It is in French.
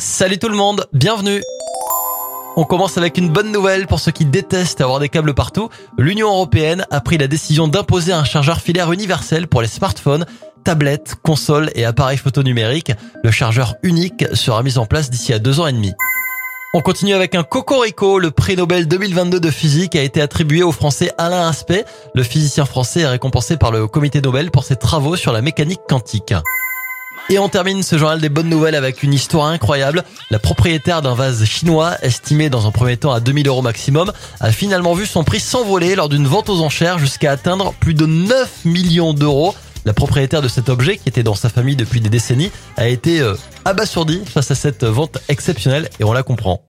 Salut tout le monde, bienvenue on commence avec une bonne nouvelle pour ceux qui détestent avoir des câbles partout. L'Union européenne a pris la décision d'imposer un chargeur filaire universel pour les smartphones, tablettes, consoles et appareils photo numériques. Le chargeur unique sera mis en place d'ici à deux ans et demi. On continue avec un cocorico. Le prix Nobel 2022 de physique a été attribué au français Alain Aspect. Le physicien français est récompensé par le comité Nobel pour ses travaux sur la mécanique quantique. Et on termine ce journal des bonnes nouvelles avec une histoire incroyable. La propriétaire d'un vase chinois, estimé dans un premier temps à 2000 euros maximum, a finalement vu son prix s'envoler lors d'une vente aux enchères jusqu'à atteindre plus de 9 millions d'euros. La propriétaire de cet objet, qui était dans sa famille depuis des décennies, a été euh, abasourdie face à cette vente exceptionnelle et on la comprend.